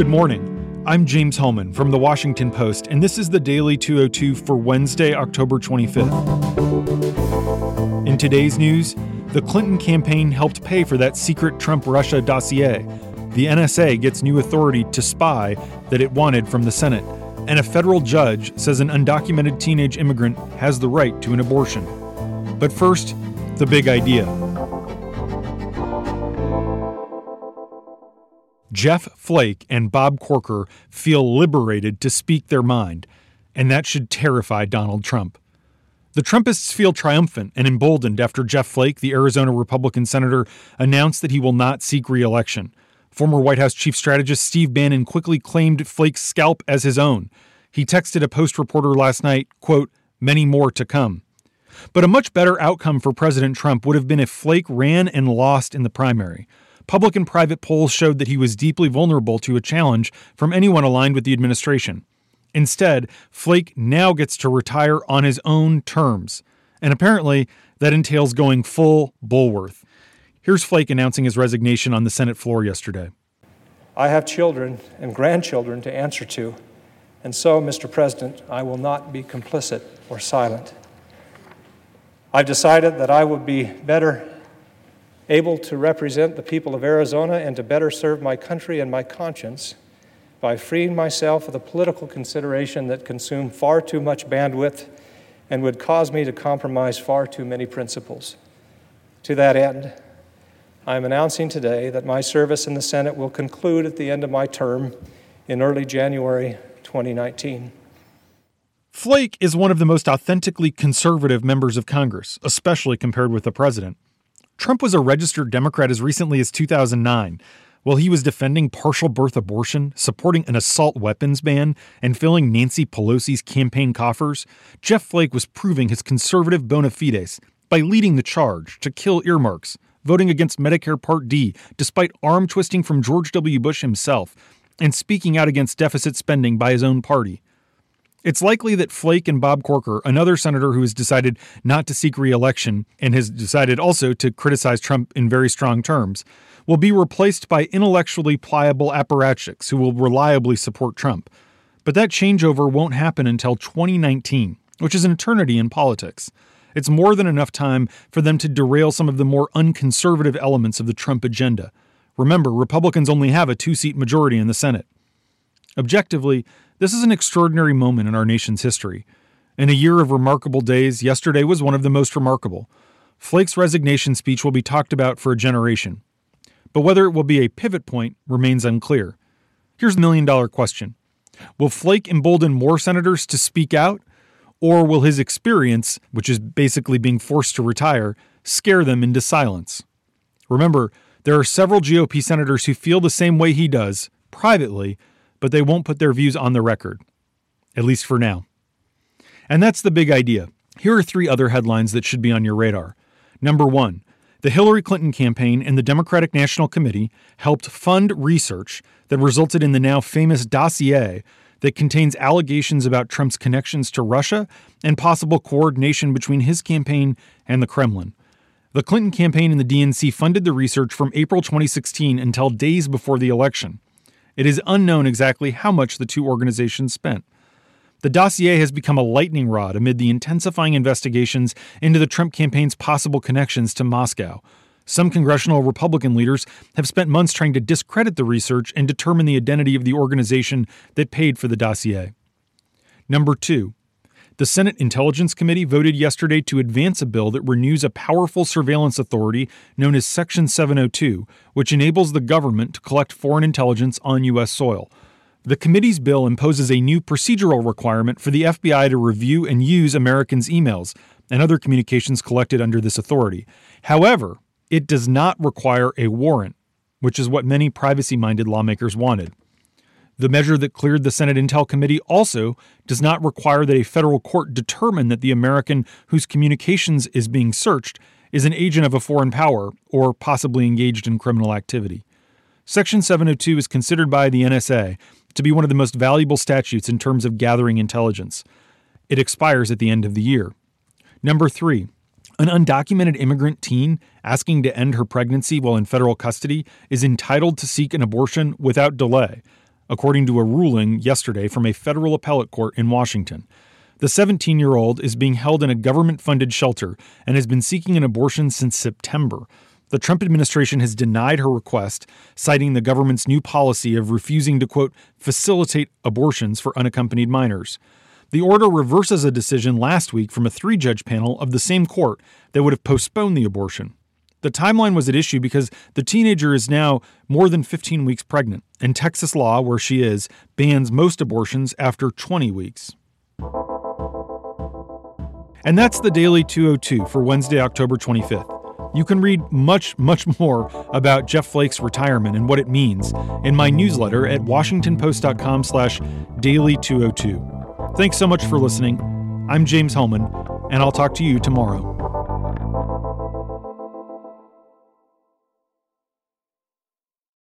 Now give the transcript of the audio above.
Good morning. I'm James Hohmann from The Washington Post, and this is the Daily 202 for Wednesday, October 25th. In today's news, the Clinton campaign helped pay for that secret Trump Russia dossier. The NSA gets new authority to spy that it wanted from the Senate. And a federal judge says an undocumented teenage immigrant has the right to an abortion. But first, the big idea. Jeff Flake and Bob Corker feel liberated to speak their mind, and that should terrify Donald Trump. The Trumpists feel triumphant and emboldened after Jeff Flake, the Arizona Republican senator, announced that he will not seek re election. Former White House chief strategist Steve Bannon quickly claimed Flake's scalp as his own. He texted a Post reporter last night, quote, many more to come. But a much better outcome for President Trump would have been if Flake ran and lost in the primary. Public and private polls showed that he was deeply vulnerable to a challenge from anyone aligned with the administration. Instead, Flake now gets to retire on his own terms. And apparently, that entails going full Bulworth. Here's Flake announcing his resignation on the Senate floor yesterday. I have children and grandchildren to answer to, and so, Mr. President, I will not be complicit or silent. I've decided that I would be better able to represent the people of Arizona and to better serve my country and my conscience by freeing myself of the political consideration that consumed far too much bandwidth and would cause me to compromise far too many principles. To that end, I am announcing today that my service in the Senate will conclude at the end of my term in early January 2019. Flake is one of the most authentically conservative members of Congress, especially compared with the president. Trump was a registered Democrat as recently as 2009. While he was defending partial birth abortion, supporting an assault weapons ban, and filling Nancy Pelosi's campaign coffers, Jeff Flake was proving his conservative bona fides by leading the charge to kill earmarks, voting against Medicare Part D despite arm twisting from George W. Bush himself, and speaking out against deficit spending by his own party. It's likely that Flake and Bob Corker, another senator who has decided not to seek re election and has decided also to criticize Trump in very strong terms, will be replaced by intellectually pliable apparatchiks who will reliably support Trump. But that changeover won't happen until 2019, which is an eternity in politics. It's more than enough time for them to derail some of the more unconservative elements of the Trump agenda. Remember, Republicans only have a two seat majority in the Senate. Objectively, this is an extraordinary moment in our nation's history. In a year of remarkable days, yesterday was one of the most remarkable. Flake's resignation speech will be talked about for a generation. But whether it will be a pivot point remains unclear. Here's the million dollar question Will Flake embolden more senators to speak out? Or will his experience, which is basically being forced to retire, scare them into silence? Remember, there are several GOP senators who feel the same way he does, privately, but they won't put their views on the record, at least for now. And that's the big idea. Here are three other headlines that should be on your radar. Number one, the Hillary Clinton campaign and the Democratic National Committee helped fund research that resulted in the now famous dossier that contains allegations about Trump's connections to Russia and possible coordination between his campaign and the Kremlin. The Clinton campaign and the DNC funded the research from April 2016 until days before the election. It is unknown exactly how much the two organizations spent. The dossier has become a lightning rod amid the intensifying investigations into the Trump campaign's possible connections to Moscow. Some congressional Republican leaders have spent months trying to discredit the research and determine the identity of the organization that paid for the dossier. Number two, the Senate Intelligence Committee voted yesterday to advance a bill that renews a powerful surveillance authority known as Section 702, which enables the government to collect foreign intelligence on U.S. soil. The committee's bill imposes a new procedural requirement for the FBI to review and use Americans' emails and other communications collected under this authority. However, it does not require a warrant, which is what many privacy minded lawmakers wanted. The measure that cleared the Senate Intel Committee also does not require that a federal court determine that the American whose communications is being searched is an agent of a foreign power or possibly engaged in criminal activity. Section 702 is considered by the NSA to be one of the most valuable statutes in terms of gathering intelligence. It expires at the end of the year. Number three, an undocumented immigrant teen asking to end her pregnancy while in federal custody is entitled to seek an abortion without delay according to a ruling yesterday from a federal appellate court in Washington. The 17 year old is being held in a government funded shelter and has been seeking an abortion since September. The Trump administration has denied her request, citing the government's new policy of refusing to, quote, facilitate abortions for unaccompanied minors. The order reverses a decision last week from a three judge panel of the same court that would have postponed the abortion. The timeline was at issue because the teenager is now more than 15 weeks pregnant, and Texas law, where she is, bans most abortions after 20 weeks. And that's the Daily 202 for Wednesday, October 25th. You can read much, much more about Jeff Flake's retirement and what it means in my newsletter at washingtonpost.com slash daily202. Thanks so much for listening. I'm James Hohmann, and I'll talk to you tomorrow.